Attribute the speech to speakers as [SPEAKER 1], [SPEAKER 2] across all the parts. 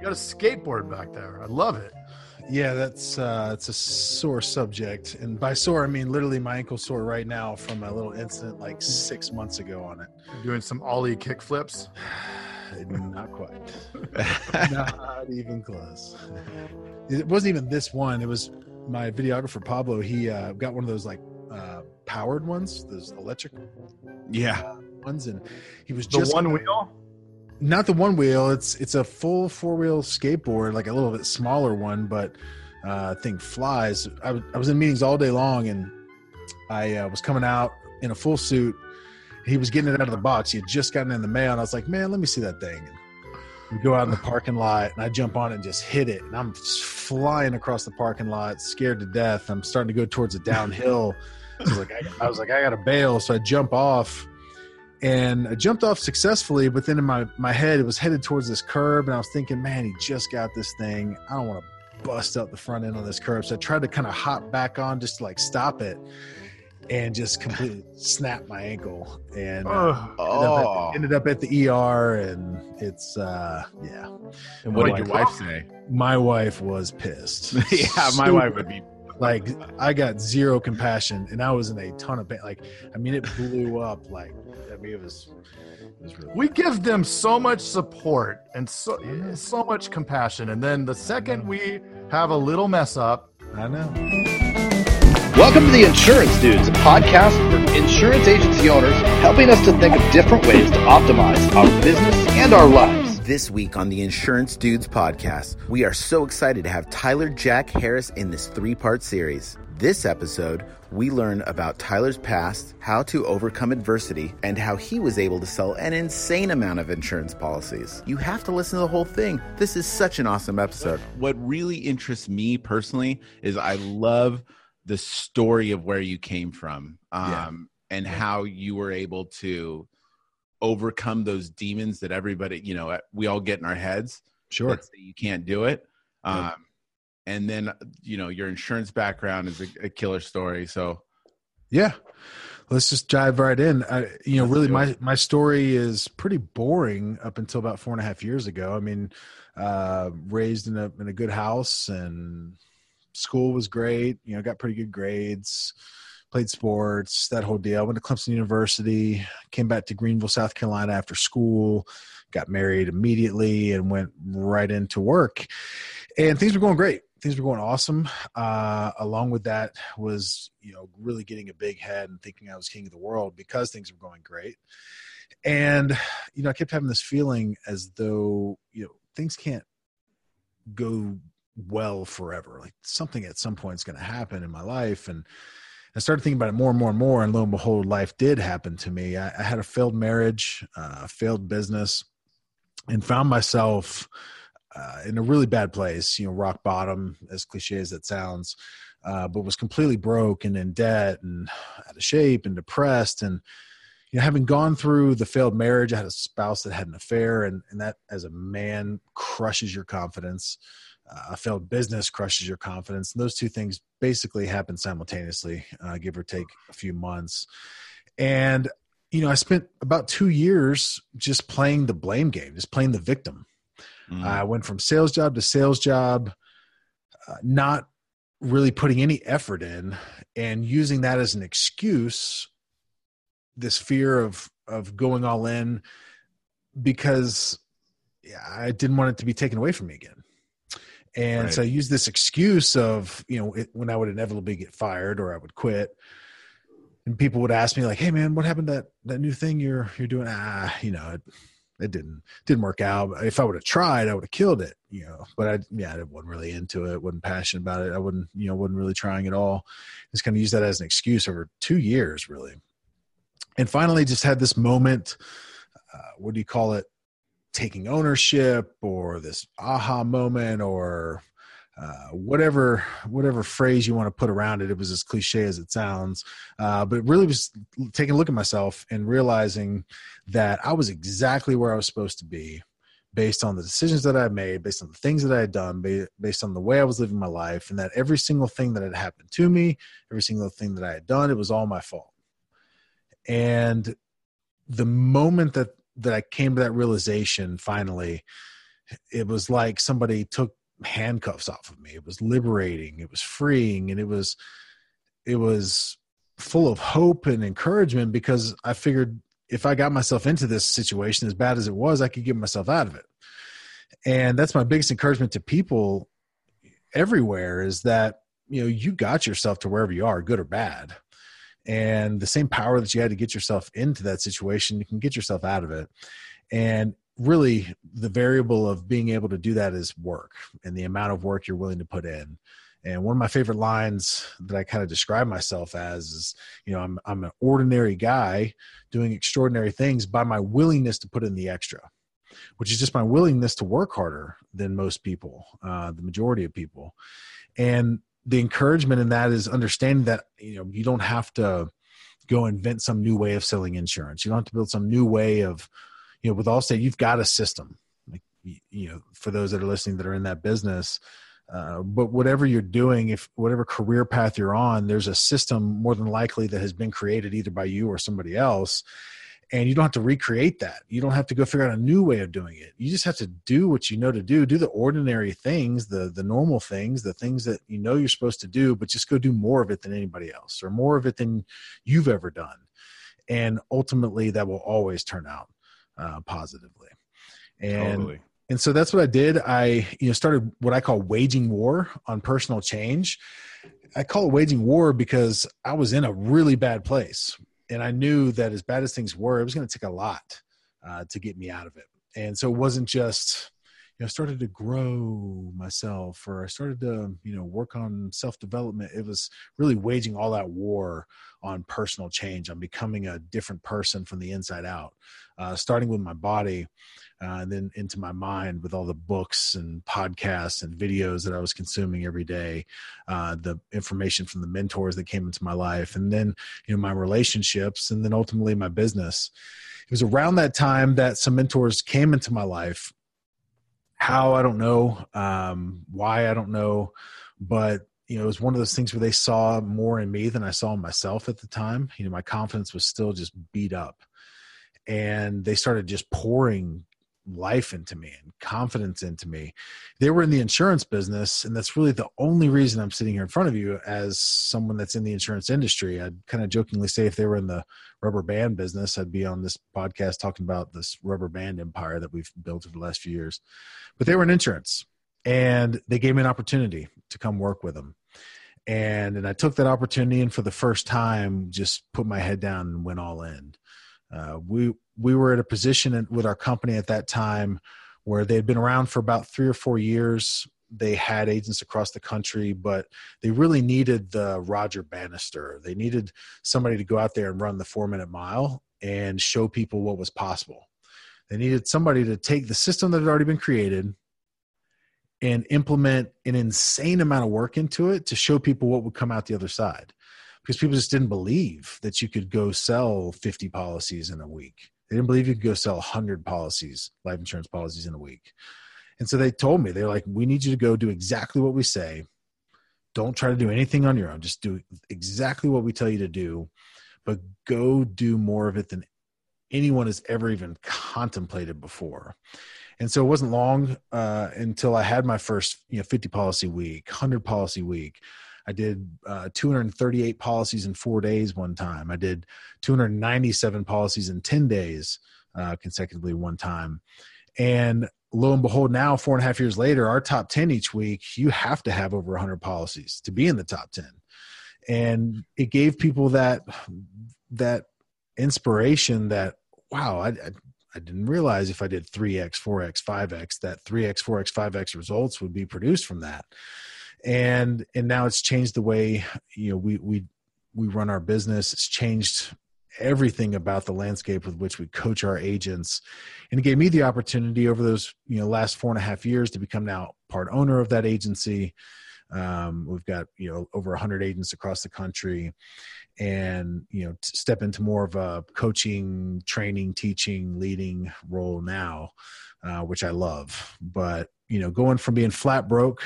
[SPEAKER 1] You got a skateboard back there. I love it.
[SPEAKER 2] Yeah, that's uh, it's a sore subject, and by sore I mean literally my ankle sore right now from a little incident like six months ago on it.
[SPEAKER 1] You're doing some ollie kick flips.
[SPEAKER 2] Not quite. Not even close. It wasn't even this one. It was my videographer Pablo. He uh, got one of those like uh, powered ones, those electric
[SPEAKER 3] Yeah.
[SPEAKER 2] ones, and he was
[SPEAKER 1] The
[SPEAKER 2] just
[SPEAKER 1] one wheel.
[SPEAKER 2] Not the one wheel. It's it's a full four wheel skateboard, like a little bit smaller one, but uh, thing flies. I was in meetings all day long, and I uh, was coming out in a full suit. He was getting it out of the box. He had just gotten in the mail, and I was like, "Man, let me see that thing." And we go out in the parking lot, and I jump on it and just hit it, and I'm flying across the parking lot, scared to death. I'm starting to go towards a downhill. I was like, I, I was like, I got to bail, so I jump off and I jumped off successfully, but then in my, my head, it was headed towards this curb, and I was thinking, man, he just got this thing. I don't want to bust out the front end on this curb. So I tried to kind of hop back on just to like stop it and just completely snap my ankle. And uh,
[SPEAKER 1] Ugh.
[SPEAKER 2] ended, up
[SPEAKER 3] Oh.
[SPEAKER 2] at, ended up at the ER, and it's, uh, yeah.
[SPEAKER 3] And what
[SPEAKER 2] Like,
[SPEAKER 3] did your wife say?
[SPEAKER 2] My wife was pissed.
[SPEAKER 3] yeah, my
[SPEAKER 2] Super
[SPEAKER 3] wife would be.
[SPEAKER 2] Like I got zero compassion, and I was in a ton of pain. Like, I mean, it blew up. Like, I mean, it was, it was really.
[SPEAKER 1] We give them so much support and so so much compassion, and then the second we have a little mess up,
[SPEAKER 2] I know.
[SPEAKER 4] Welcome to the Insurance Dudes, a podcast for insurance agency owners helping us to think of different ways to optimize our business and our lives.
[SPEAKER 5] This week on the Insurance Dudes podcast, we are so excited to have Tyler Jack Harris in this three part series. This episode, we learn about Tyler's past, how to overcome adversity, and how he was able to sell an insane amount of insurance policies. You have to listen to the whole thing. This is such an awesome episode.
[SPEAKER 3] What really interests me personally is I love the story of where you came from um,
[SPEAKER 2] Yeah.
[SPEAKER 3] and how you were able to overcome those demons that everybody, you know, we all get in our heads.
[SPEAKER 2] Sure.
[SPEAKER 3] you can't do it. Um, and then, you know, your insurance background is a, a killer story. So,
[SPEAKER 2] Yeah. Let's just dive right in. I, you know,
[SPEAKER 3] Let's
[SPEAKER 2] really, my my story is pretty boring up until about four and a half years ago. I mean, uh, raised in a in a good house, and school was great. You know, got pretty good grades. Played sports, that whole deal. Went to Clemson University. Came back to Greenville, South Carolina after school. Got married immediately and went right into work. And things were going great things were going awesome. Uh, along with that was, you know, really getting a big head and thinking I was king of the world because things were going great. And, you know, I kept having this feeling as though, you know, things can't go well forever. Like something at some point is going to happen in my life. And I started thinking about it more and more and more. And lo and behold, life did happen to me. I, I had a failed marriage, uh, failed business, and found myself uh, in a really bad place, you know, rock bottom, as cliche as that sounds, uh, but was completely broke and in debt and out of shape and depressed. And, you know, having gone through the failed marriage, I had a spouse that had an affair, and, and that as a man crushes your confidence. A failed business crushes your confidence. And those two things basically happen simultaneously, uh, give or take a few months. And, you know, I spent about two years just playing the blame game, just playing the victim.
[SPEAKER 3] mm,
[SPEAKER 2] I went from sales job to sales job, uh, not really putting any effort in, and using that as an excuse. This fear of of going all in because yeah, I didn't want it to be taken away from me again. And so I used this excuse of, you know, it, when I would inevitably get fired or I would quit, and people would ask me like, "Hey, man, what happened to that that new thing you're you're doing?" Ah, you know, it, it didn't didn't work out. If I would have tried, I would have killed it, you know. But I yeah, I wasn't really into it, wasn't passionate about it. I wouldn't, you know, wasn't really trying at all. Just kind of use that as an excuse over two years, really. And finally, just had this moment. Uh, what do you call it? Taking ownership, or this aha moment, or uh, whatever whatever phrase you want to put around it. It was as cliche as it sounds, uh, but it really was taking a look at myself and realizing that I was exactly where I was supposed to be, based on the decisions that I made, based on the things that I had done, based on the way I was living my life, and that every single thing that had happened to me, every single thing that I had done, it was all my fault. And the moment that that I came to that realization finally, it was like somebody took handcuffs off of me. It was liberating, it was freeing, and it was it was full of hope and encouragement because I figured if I got myself into this situation as bad as it was, I could get myself out of it. And that's my biggest encouragement to people everywhere is that you know you got yourself to wherever you are, good or bad. And the same power that you had to get yourself into that situation, you can get yourself out of it. And really the variable of being able to do that is work and the amount of work you're willing to put in and one of my favorite lines that I kind of describe myself as is, you know, I'm I'm an ordinary guy doing extraordinary things by my willingness to put in the extra, which is just my willingness to work harder than most people, uh, the majority of people. And the encouragement in that is understanding that you know you don't have to go invent some new way of selling insurance. You don't have to build some new way of, you know, with Allstate, you've got a system. Like you know, for those that are listening that are in that business uh, but whatever you're doing, if whatever career path you're on, there's a system more than likely that has been created either by you or somebody else. And you don't have to recreate that. You don't have to go figure out a new way of doing it. You just have to do what you know to do. Do the ordinary things, the the normal things, the things that you know you're supposed to do, but just go do more of it than anybody else, or more of it than you've ever done. And ultimately, that will always turn out uh, positively. And totally and so that's what i did i you know started what i call waging war on personal change i call it waging war because i was in a really bad place and i knew that as bad as things were it was going to take a lot uh, to get me out of it. And so it wasn't just know started to grow myself or i started to you know work on self development it was really waging all that war on personal change on becoming a different person from the inside out uh, starting with my body uh, and then into my mind with all the books and podcasts and videos that I was consuming every day, uh, the information from the mentors that came into my life, and then you know my relationships, and then ultimately my business. It was around that time that some mentors came into my life. How I don't know, um, why I don't know, but you know, it was one of those things where they saw more in me than I saw in myself at the time. You know, my confidence was still just beat up. And they started just pouring life into me and confidence into me. They were in the insurance business, and that's really the only reason I'm sitting here in front of you as someone that's in the insurance industry. I'd kind of jokingly say if they were in the rubber band business, I'd be on this podcast talking about this rubber band empire that we've built over the last few years. But they were in insurance, and they gave me an opportunity to come work with them. And and I took that opportunity, and for the first time, just put my head down and went all in. Uh, we we were at a position with our company at that time where they had been around for about three or four years. They had agents across the country, but they really needed the Roger Bannister. They needed somebody to go out there and run the four minute mile and show people what was possible. They needed somebody to take the system that had already been created and implement an insane amount of work into it to show people what would come out the other side because people just didn't believe that you could go sell 50 policies in a week. They didn't believe you could go sell 100 policies, life insurance policies in a week. And so they told me, they're like, we need you to go do exactly what we say. Don't try to do anything on your own. Just do exactly what we tell you to do, but go do more of it than anyone has ever even contemplated before. And so it wasn't long uh, until I had my first, you know, 50 policy week, 100 policy week. I did uh, 238 policies in four days one time. I did 297 policies in 10 days uh, consecutively one time. And lo and behold, now four and a half years later, our top 10 each week, you have to have over 100 policies to be in the top 10. And it gave people that that inspiration that wow, I, I I didn't realize if I did 3x, 4x, 5x, that 3x, 4x, 5x results would be produced from that and and now it's changed the way you know we we we run our business. It's changed everything about the landscape with which we coach our agents. And it gave me the opportunity over those you know last four and a half years to become now part owner of that agency. Um, we've got you know over 100 agents across the country and you know step into more of a coaching training teaching leading role now uh, which i love. But you know going from being flat broke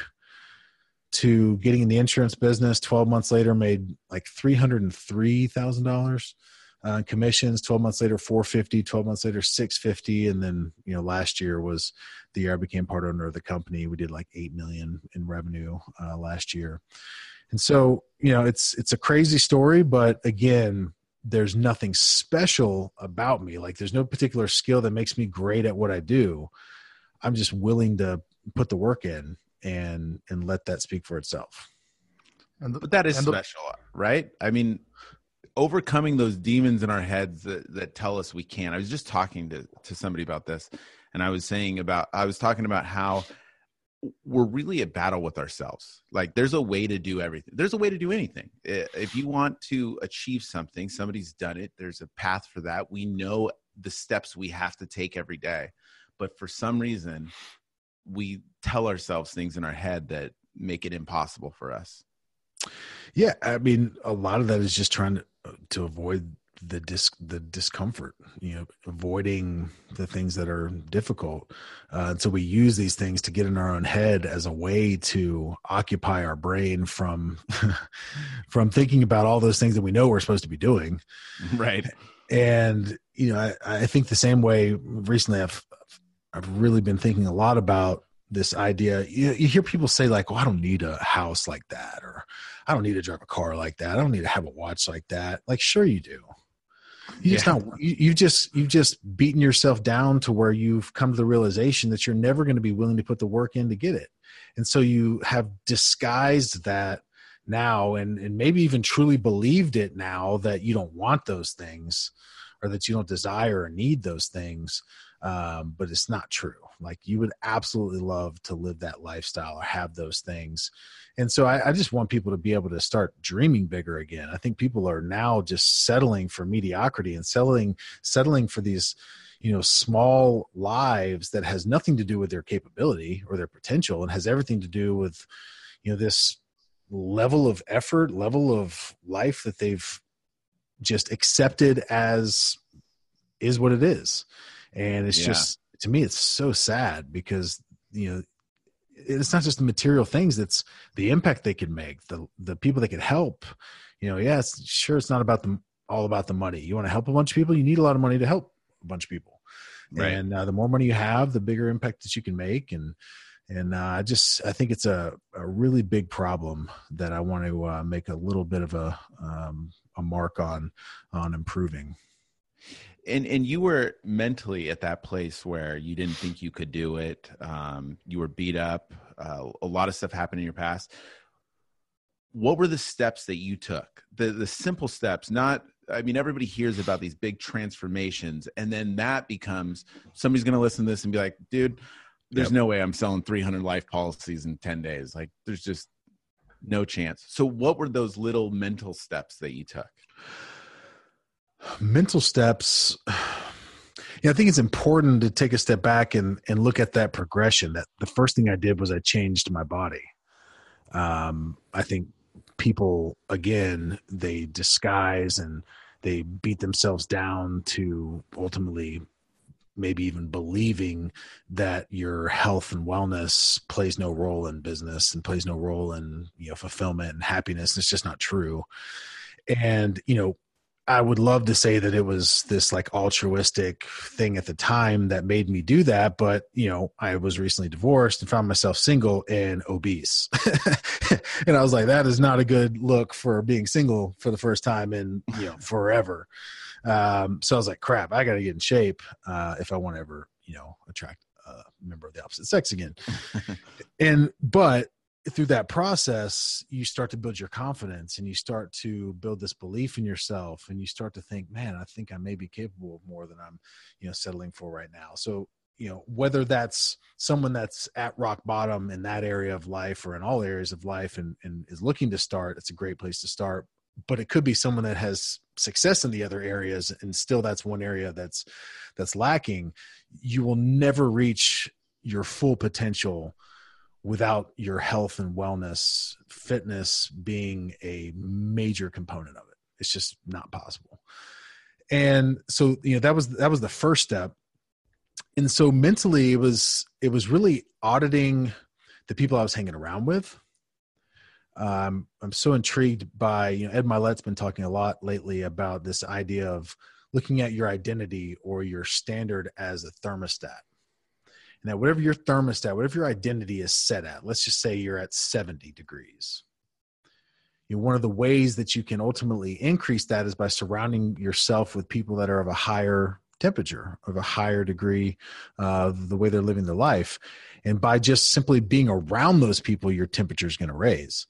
[SPEAKER 2] to getting in the insurance business 12 months later made like $303000 uh, commissions 12 months later 450 12 months later 650 and then you know last year was the year i became part owner of the company. We did like 8 million in revenue uh, last year. And so you know it's it's a crazy story but again there's nothing special about me. Like there's no particular skill that makes me great at what i do. I'm just willing to put the work in and and let that speak for itself
[SPEAKER 3] and the, but that is special the, right i mean overcoming those demons in our heads that, that tell us we can't. I was just talking to, to somebody about this and I was saying about, I was talking about how we're really at battle with ourselves. Like there's a way to do everything. There's a way to do anything. If you want to achieve something, somebody's done it. There's a path for that. We know the steps we have to take every day. But for some reason, we tell ourselves things in our head that make it impossible for us.
[SPEAKER 2] Yeah, I mean, a lot of that is just trying to to avoid the dis the discomfort you know avoiding the things that are difficult. Uh, so we use these things to get in our own head as a way to occupy our brain from from thinking about all those things that we know we're supposed to be doing.
[SPEAKER 3] Right.
[SPEAKER 2] And you know i, I think the same way recently i've i've really been thinking a lot about this idea. You, you hear people say like well i don't need a house like that or i don't need to drive a car like that. I don't need to have a watch like that. Like sure you do. You yeah. just not you, you just you just beaten yourself down to where you've come to the realization that you're never going to be willing to put the work in to get it. And so you have disguised that now and and maybe even truly believed it now that you don't want those things or that you don't desire or need those things um, but it's not true. Like you would absolutely love to live that lifestyle or have those things. And so I, I, just want people to be able to start dreaming bigger again. I think people are now just settling for mediocrity and settling settling for these you know small lives that has nothing to do with their capability or their potential and has everything to do with you know this level of effort level of life that they've just accepted as is what it is and it's yeah. just to me it's so sad because you know it's not just the material things it's the impact they can make the the people they can help. You know yeah sure it's not about the all about the money. You want to help a bunch of people you need a lot of money to help a bunch of people. Right. and uh, the more money you have the bigger impact that you can make. And and uh, I just I think it's a, a really big problem that I want to uh, make a little bit of a um, a mark on on improving
[SPEAKER 3] and and you were mentally at that place where you didn't think you could do it. Um, you were beat up. Uh, a lot of stuff happened in your past. What were the steps that you took? The the simple steps not i mean everybody hears about these big transformations and then that becomes somebody's going to listen to this and be like dude there's yep. no way i'm selling 300 life policies in 10 days. Like there's just no chance. So what were those little mental steps that you took
[SPEAKER 2] mental steps yeah, I think it's important to take a step back and and look at that progression. That the first thing I did was I changed my body. Um, I think people again they disguise and they beat themselves down to ultimately maybe even believing that your health and wellness plays no role in business and plays no role in you know fulfillment and happiness. It's just not true. And you know I would love to say that it was this like altruistic thing at the time that made me do that, but you know, I was recently divorced and found myself single and obese. and I was like, that is not a good look for being single for the first time in, you know, forever. Um, so I was like, crap, I got to get in shape uh, if I want to ever, you know, attract a member of the opposite sex again. and, but through that process you start to build your confidence and you start to build this belief in yourself and you start to think man i think i may be capable of more than i'm you know settling for right now. So you know whether that's someone that's at rock bottom in that area of life or in all areas of life and, and is looking to start it's a great place to start. But it could be someone that has success in the other areas and still that's one area that's that's lacking. You will never reach your full potential without your health and wellness, fitness being a major component of it. It's just not possible. And so, you know, that was that was the first step. And so mentally it was it was really auditing the people I was hanging around with. um, I'm so intrigued by you know Ed Mylett's been talking a lot lately about this idea of looking at your identity or your standard as a thermostat. And whatever your thermostat, whatever your identity is set at, let's just say you're at 70 degrees. You know, one of the ways that you can ultimately increase that is by surrounding yourself with people that are of a higher temperature, of a higher degree, uh, the way they're living their life. And by just simply being around those people, your temperature is going to raise.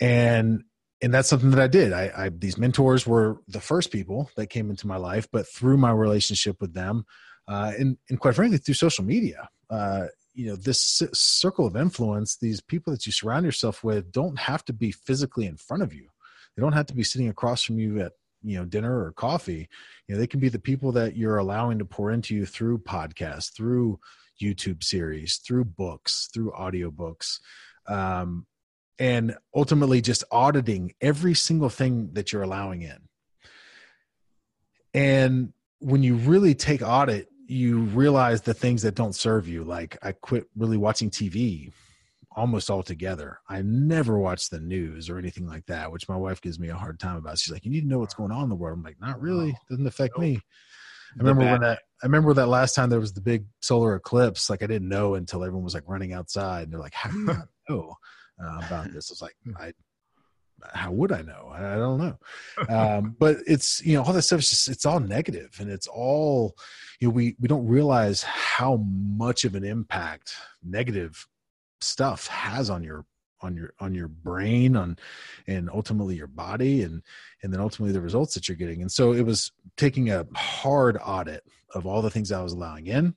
[SPEAKER 2] And and that's something that I did. I, I, these mentors were the first people that came into my life, but through my relationship with them, uh, and and quite frankly, through social media, uh, you know, this circle of influence, these people that you surround yourself with, don't have to be physically in front of you. They don't have to be sitting across from you at you know dinner or coffee. You know, they can be the people that you're allowing to pour into you through podcasts, through YouTube series, through books, through audiobooks. Um, and ultimately just auditing every single thing that you're allowing in. And when you really take audit, you realize the things that don't serve you. Like I quit really watching TV almost altogether. I never watch the news or anything like that, which my wife gives me a hard time about. She's like, "You need to know what's going on in the world." I'm like, "Not really. Doesn't affect me." I remember when that. I remember that last time there was the big solar eclipse. Like I didn't know until everyone was like running outside, and they're like, "How do you not know?" uh, about this. I was like, hmm. I, how would I know? I, don't know. Um, but it's, you know, all that stuff is just, it's all negative and it's all, you know, we, we don't realize how much of an impact negative stuff has on your, on your, on your brain on, and ultimately your body and, and then ultimately the results that you're getting. And so it was taking a hard audit of all the things I was allowing in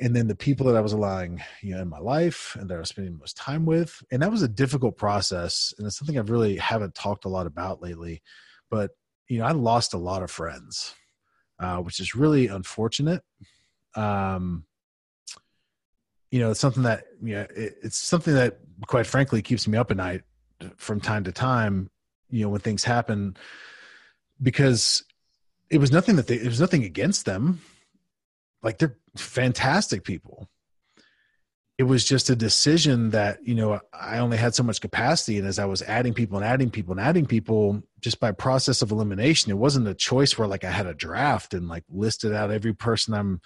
[SPEAKER 2] and then the people that I was allowing, you know, in my life and that I was spending most time with. And that was a difficult process. And it's something I've really haven't talked a lot about lately. But, you know, I lost a lot of friends, uh, which is really unfortunate. Um, you know, it's something that, you know, it, it's something that quite frankly keeps me up at night from time to time, you know, when things happen because it was nothing that they, it was nothing against them like they're fantastic people. It was just a decision that you know i only had so much capacity. And as i was adding people and adding people and adding people just by process of elimination it wasn't a choice where like i had a draft and like listed out every person i'm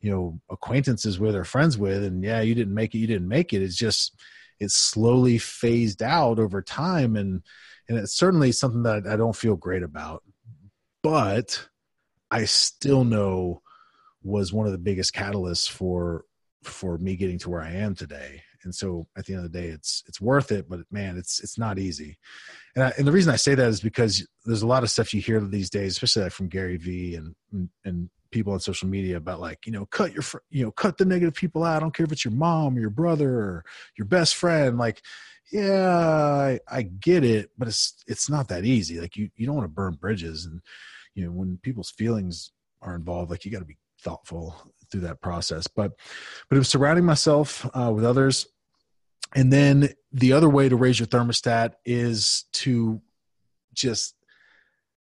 [SPEAKER 2] you know acquaintances with or friends with. And yeah you didn't make it you didn't make it. It's just it's slowly phased out over time. And and it's certainly something that i don't feel great about. But i still know was one of the biggest catalysts for for me getting to where I am today. And so at the end of the day, it's it's worth it, but man, it's it's not easy. And I, and the reason I say that is because there's a lot of stuff you hear these days, especially like from Gary Vee and and people on social media about like you know cut your you know cut the negative people out. I don't care if it's your mom or your brother or your best friend. Like, yeah, I, I get it, but it's it's not that easy. Like you you don't want to burn bridges, and you know when people's feelings are involved, like you got to be thoughtful through that process. But but it was surrounding myself uh, with others, and then the other way to raise your thermostat is to just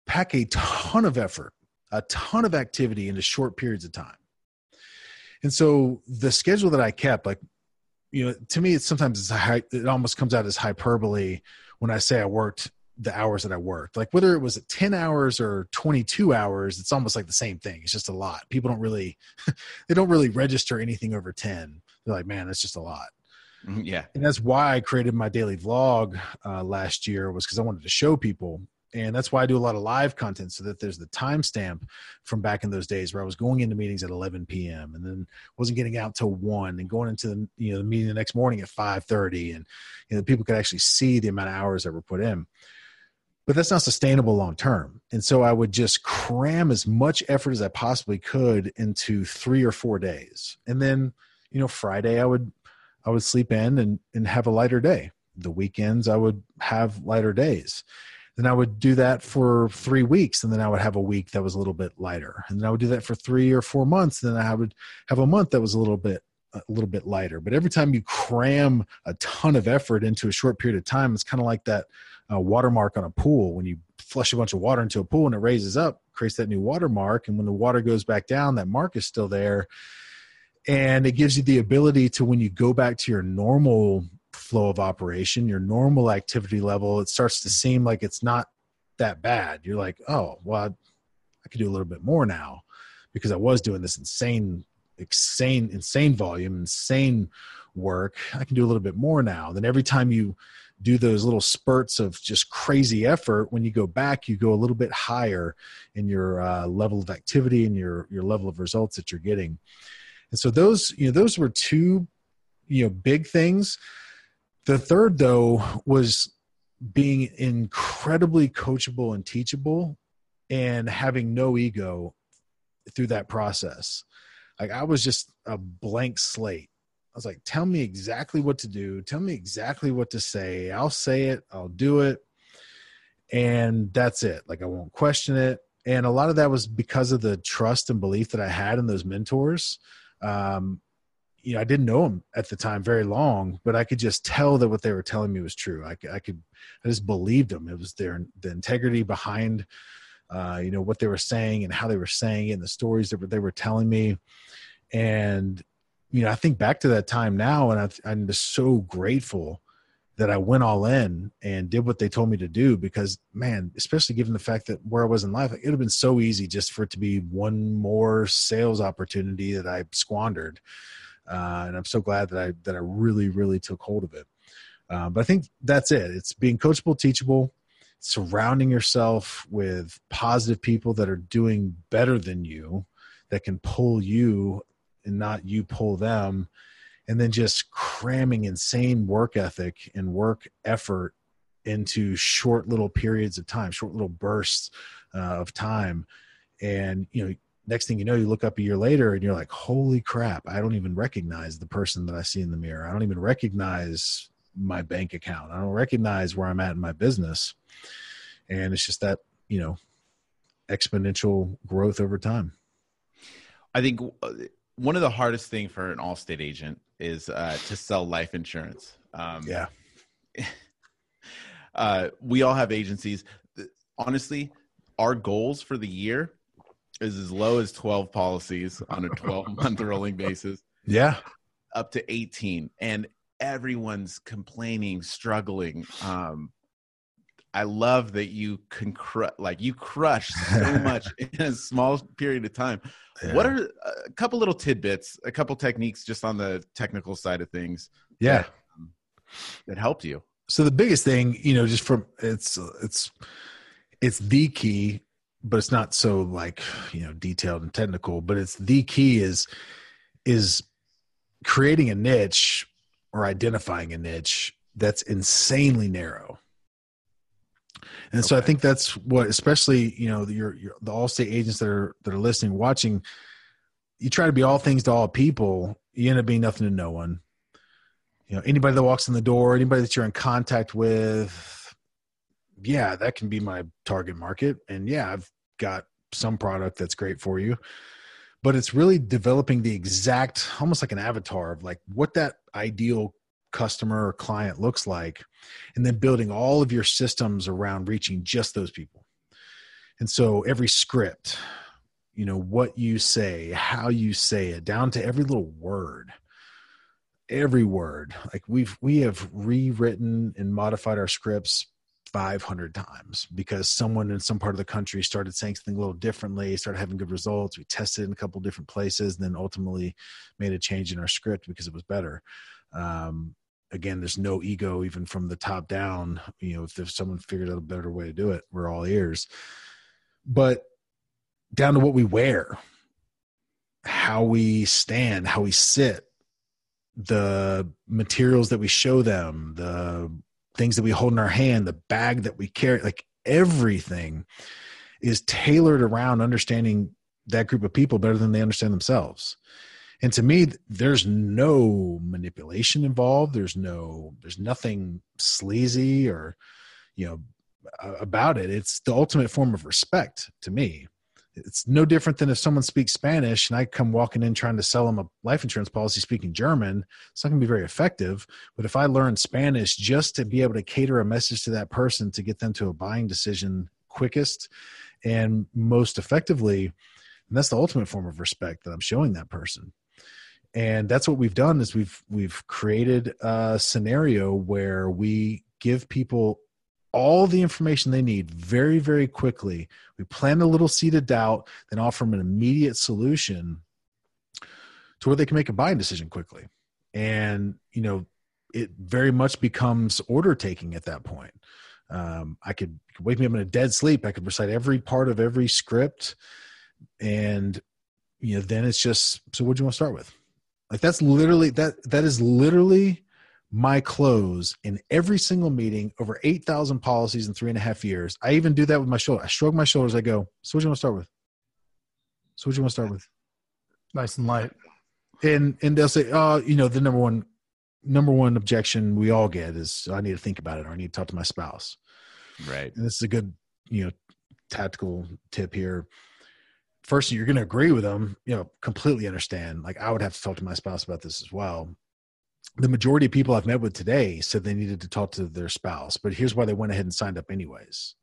[SPEAKER 2] pack a ton of effort, a ton of activity into short periods of time. And so the schedule that I kept, like you know, to me, it's sometimes it's high, it almost comes out as hyperbole when I say I worked the hours that I worked. Like whether it was 10 hours or 22 hours, it's almost like the same thing. It's just a lot. People don't really, they don't really register anything over 10. They're like, man, that's just a lot.
[SPEAKER 3] Mm-hmm, yeah.
[SPEAKER 2] And that's why I created my daily vlog uh, last year was because I wanted to show people. And that's why I do a lot of live content so that there's the timestamp from back in those days where I was going into meetings at 11 p.m. and then wasn't getting out till one and going into the, you know, the meeting the next morning at 5:30, and you know people could actually see the amount of hours that were put in but that's not sustainable long term. And so I would just cram as much effort as I possibly could into three or four days. And then, you know, Friday I would I would sleep in and, and have a lighter day. The weekends I would have lighter days. Then I would do that for three weeks, and then I would have a week that was a little bit lighter. And then I would do that for three or four months. And then I would have a month that was a little bit a little bit lighter. But every time you cram a ton of effort into a short period of time, it's kind of like that uh, watermark on a pool. When you flush a bunch of water into a pool and it raises up, creates that new watermark. And when the water goes back down, that mark is still there. And it gives you the ability to, when you go back to your normal flow of operation, your normal activity level, it starts to seem like it's not that bad. You're like, oh, well, I could do a little bit more now because I was doing this insane, insane, insane volume, insane work. I can do a little bit more now. Then every time you do those little spurts of just crazy effort, when you go back, you go a little bit higher in your uh, level of activity and your your level of results that you're getting. And so those, you know, those were two, you know, big things. The third though was being incredibly coachable and teachable and having no ego through that process. Like I was just a blank slate. I was like, tell me exactly what to do. Tell me exactly what to say. I'll say it. I'll do it. And that's it. Like I won't question it. And a lot of that was because of the trust and belief that I had in those mentors um, you know, I didn't know them at the time very long, but I could just tell that what they were telling me was true. I, I could, I just believed them. It was their the integrity behind, uh, you know, what they were saying and how they were saying it, and the stories that they were telling me. And you know, I think back to that time now, and I, I'm just so grateful that I went all in and did what they told me to do because man, especially given the fact that where I was in life, it would have been so easy just for it to be one more sales opportunity that I squandered. Uh, and I'm so glad that I that I really really took hold of it. Uh, but I think that's it. It's being coachable, teachable, surrounding yourself with positive people that are doing better than you, that can pull you and not you pull them and then just cramming insane work ethic and work effort into short little periods of time, short little bursts uh, of time. And, you know, next thing you know, you look up a year later and you're like, holy crap, I don't even recognize the person that I see in the mirror. I don't even recognize my bank account. I don't recognize where I'm at in my business. And it's just that, you know, exponential growth over time.
[SPEAKER 3] I think uh, one of the hardest thing for an Allstate agent is uh, to sell life insurance.
[SPEAKER 2] Um, yeah.
[SPEAKER 3] uh, we all have agencies. Honestly, our goals for the year is as low as 12 policies on a 12 month rolling basis.
[SPEAKER 2] Yeah.
[SPEAKER 3] Up to 18. And everyone's complaining, struggling. Um, I love that you can cru- like you crush so much in a small period of time. Yeah. What are a couple little tidbits, a couple techniques just on the technical side of things?
[SPEAKER 2] Yeah,
[SPEAKER 3] that, um, that helped you.
[SPEAKER 2] So the biggest thing, you know, just from it's it's it's the key, but it's not so like you know detailed and technical. But it's the key is is creating a niche or identifying a niche that's insanely narrow and okay. so I think that's what, especially you know, your, your the Allstate agents that are that are listening, watching. You try to be all things to all people. You end up being nothing to no one. You know, anybody that walks in the door, anybody that you're in contact with, yeah, that can be my target market. And yeah, I've got some product that's great for you but it's really developing the exact almost like an avatar of like what that ideal customer or client looks like and then building all of your systems around reaching just those people. And so every script you know what you say how you say it down to every little word every word like we've we have rewritten and modified our scripts 500 times because someone in some part of the country started saying something a little differently started having good results. We tested in a couple different places and then ultimately made a change in our script because it was better. Um, again, there's no ego even from the top down. You know, if there's someone figured out a better way to do it, we're all ears. But down to what we wear, how we stand, how we sit, the materials that we show them, the things that we hold in our hand, the bag that we carry, like everything is tailored around understanding that group of people better than they understand themselves and to me there's no manipulation involved. There's no there's nothing sleazy or you know about it. It's the ultimate form of respect to me. It's no different than if someone speaks spanish and i come walking in trying to sell them a life insurance policy speaking german. It's not going to be very effective. But if i learn spanish just to be able to cater a message to that person to get them to a buying decision quickest and most effectively and that's the ultimate form of respect that i'm showing that person and that's what we've done is we've we've created a scenario where we give people all the information they need very very quickly. We plant a little seed of doubt then offer them an immediate solution to where they can make a buying decision quickly. And you know it very much becomes order taking at that point. Um, i could wake me up in a dead sleep. I could recite every part of every script. And you know then it's just so what do you want to start with like that's literally that that is literally my close in every single meeting over 8,000 policies in three and a half years. I even do that with my shoulder. I shrug my shoulders. I go, so what do you want to start with? So what do you want to start with?
[SPEAKER 1] Nice and light.
[SPEAKER 2] And, and they'll say, oh, you know, the number one, number one objection we all get is I need to think about it or I need to talk to my spouse.
[SPEAKER 3] Right.
[SPEAKER 2] And this is a good, you know, tactical tip here first you're going to agree with them you know completely understand. Like i would have to talk to my spouse about this as well. The majority of people i've met with today said they needed to talk to their spouse but here's why they went ahead and signed up anyways.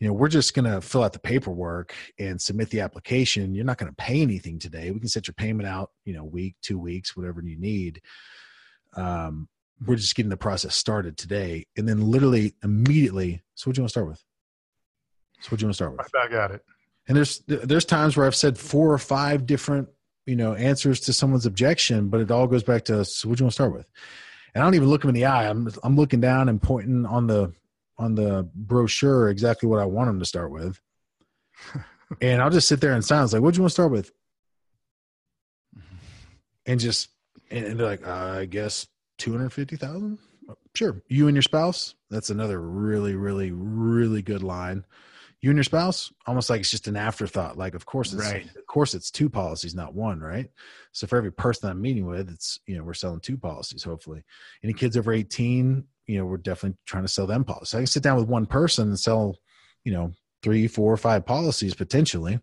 [SPEAKER 2] You know we're just going to fill out the paperwork and submit the application. You're not going to pay anything today. We can set your payment out you know week two weeks whatever you need. Um, we're just getting the process started today. And then literally immediately so what do you want to start with? So what do you want to start with?
[SPEAKER 1] Right back at it
[SPEAKER 2] and there's there's times where I've said four or five different you know answers to someone's objection, but it all goes back to so what do you want to start with? And I don't even look them in the eye. I'm I'm looking down and pointing on the on the brochure exactly what I want them to start with. and I'll just sit there in silence, like, what do you want to start with? And just and they're like, I guess two hundred fifty thousand. Sure, you and your spouse. That's another really, really, really good line you and your spouse almost like it's just an afterthought. Like of course it's right. of course it's two policies not one right? So for every person i'm meeting with it's you know we're selling two policies hopefully. Any kids over 18 you know we're definitely trying to sell them policies. I can sit down with one person and sell you know three four or five policies potentially.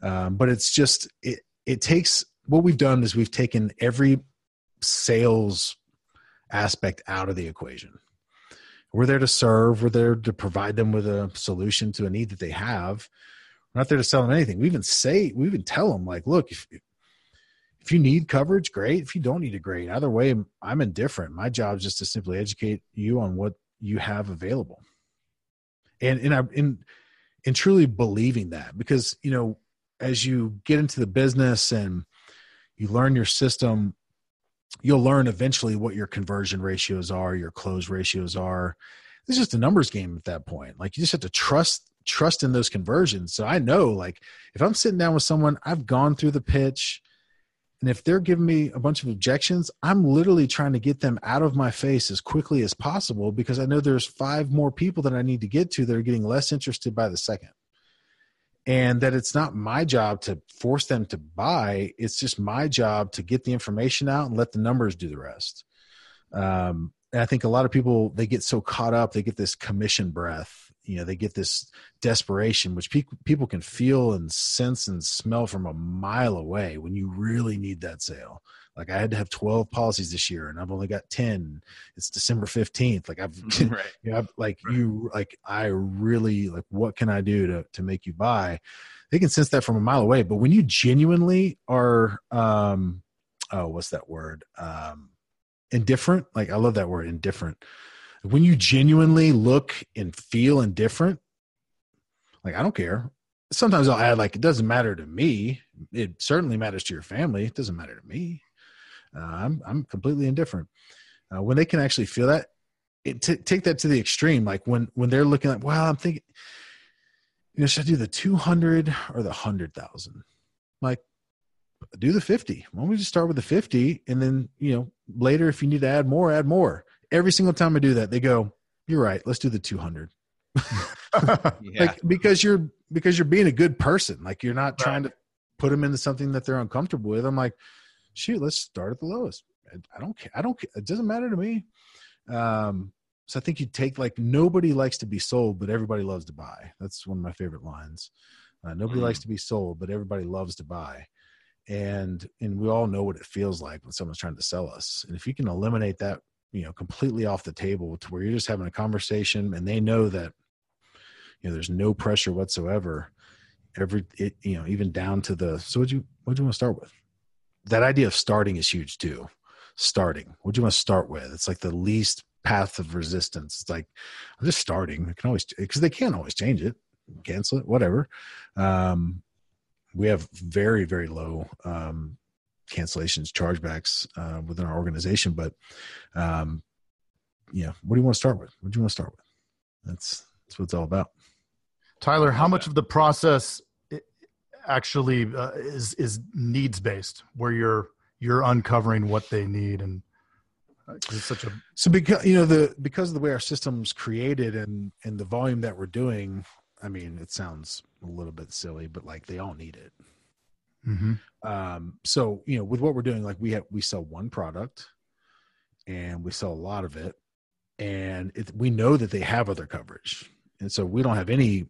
[SPEAKER 2] Um, but it's just it it takes what we've done is we've taken every sales aspect out of the equation we're there to serve. We're there to provide them with a solution to a need that they have. We're not there to sell them anything. We even say, we even tell them, like, look, if if you need coverage, great. If you don't need it, great. Either way, I'm indifferent. My job is just to simply educate you on what you have available. And and I in in truly believing that because you know as you get into the business and you learn your system you'll learn eventually what your conversion ratios are, your close ratios are. It's just a numbers game at that point. Like you just have to trust trust in those conversions. So I know like if I'm sitting down with someone, I've gone through the pitch and if they're giving me a bunch of objections, I'm literally trying to get them out of my face as quickly as possible because I know there's five more people that I need to get to that are getting less interested by the second and that it's not my job to force them to buy it's just my job to get the information out and let the numbers do the rest. Um, and i think a lot of people they get so caught up they get this commission breath you know they get this desperation which pe- people can feel and sense and smell from a mile away when you really need that sale like I had to have 12 policies this year and I've only got 10. It's December 15th. Like I've, right. you know, I've, like right. you, like I really like, what can I do to, to make you buy? They can sense that from a mile away. But when you genuinely are, um, oh, what's that word? Um, indifferent. Like I love that word indifferent. When you genuinely look and feel indifferent, like I don't care. Sometimes I'll add like it doesn't matter to me. It certainly matters to your family. It doesn't matter to me. Uh, I'm I'm completely indifferent. Uh, when they can actually feel that, it, t- take that to the extreme. Like when when they're looking like, wow, I'm thinking, you know, should I do the two hundred or the hundred thousand? Like, do the fifty. Why don't we just start with the fifty, and then you know later if you need to add more, add more. Every single time I do that, they go, "You're right. Let's do the two hundred. yeah. Like because you're because you're being a good person. Like you're not right. trying to put them into something that they're uncomfortable with. I'm like, shoot, let's start at the lowest. I don't care. I don't care. It doesn't matter to me. Um, so I think you take like nobody likes to be sold, but everybody loves to buy. That's one of my favorite lines. Uh, nobody mm. likes to be sold, but everybody loves to buy. And and we all know what it feels like when someone's trying to sell us. And if you can eliminate that, you know, completely off the table to where you're just having a conversation and they know that, you know, there's no pressure whatsoever. Every it, you know, even down to the so what you what do you want to start with? That idea of starting is huge too. Starting. What do you want to start with? It's like the least path of resistance. It's like I'm just starting. I can always because they can't always change it, cancel it, whatever. Um, we have very very low um, cancellations, chargebacks uh, within our organization, but um, yeah, what do you want to start with? What do you want to start with? That's that's what it's all about.
[SPEAKER 1] Tyler, how much of the process actually uh, is is needs based, where you're you're uncovering what they need and uh, it's such a
[SPEAKER 2] so because you know the because of the way our system's created and and the volume that we're doing i mean it sounds a little bit silly but like they all need it mm-hmm. um so you know with what we're doing like we have we sell one product and we sell a lot of it and it, we know that they have other coverage and so we don't have any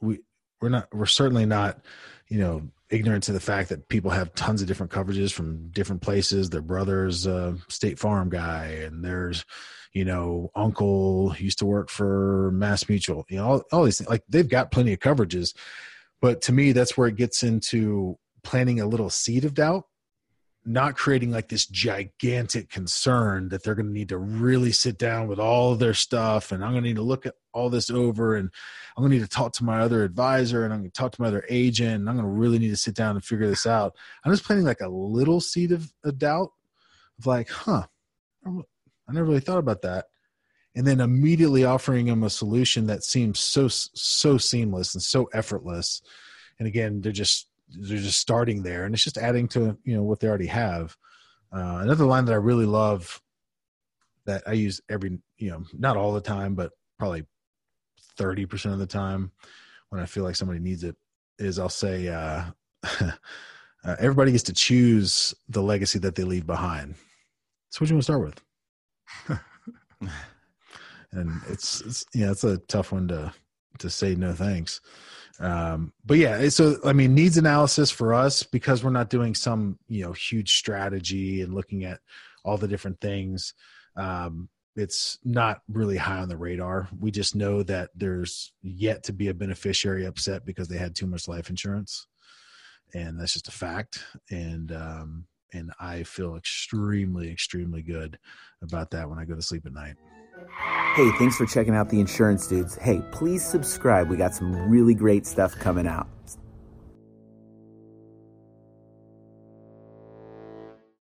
[SPEAKER 2] we we're not we're certainly not you know ignorant to the fact that people have tons of different coverages from different places. Their brother's a state farm guy and there's you know uncle used to work for mass mutual you know all, all these things like they've got plenty of coverages. But to me that's where it gets into planting a little seed of doubt not creating like this gigantic concern that they're going to need to really sit down with all of their stuff and I'm going to need to look at all this over and I'm going to need to talk to my other advisor and I'm going to talk to my other agent and I'm going to really need to sit down and figure this out. I'm just planting like a little seed of a doubt of like, huh, I never really thought about that. And then immediately offering them a solution that seems so, so seamless and so effortless. And again, they're just they're just starting there, and it's just adding to you know what they already have. Uh, another line that I really love that I use every you know not all the time, but probably thirty percent of the time when I feel like somebody needs it is I'll say uh, uh, everybody gets to choose the legacy that they leave behind. So what you want to start with? and it's, it's yeah, it's a tough one to to say no thanks. Um, but yeah, so I mean, needs analysis for us because we're not doing some you know huge strategy and looking at all the different things. Um, it's not really high on the radar. We just know that there's yet to be a beneficiary upset because they had too much life insurance, and that's just a fact. And um, and I feel extremely, extremely good about that when I go to sleep at night.
[SPEAKER 5] Hey, thanks for checking out the Insurance Dudes. Hey, please subscribe. We got some really great stuff coming out.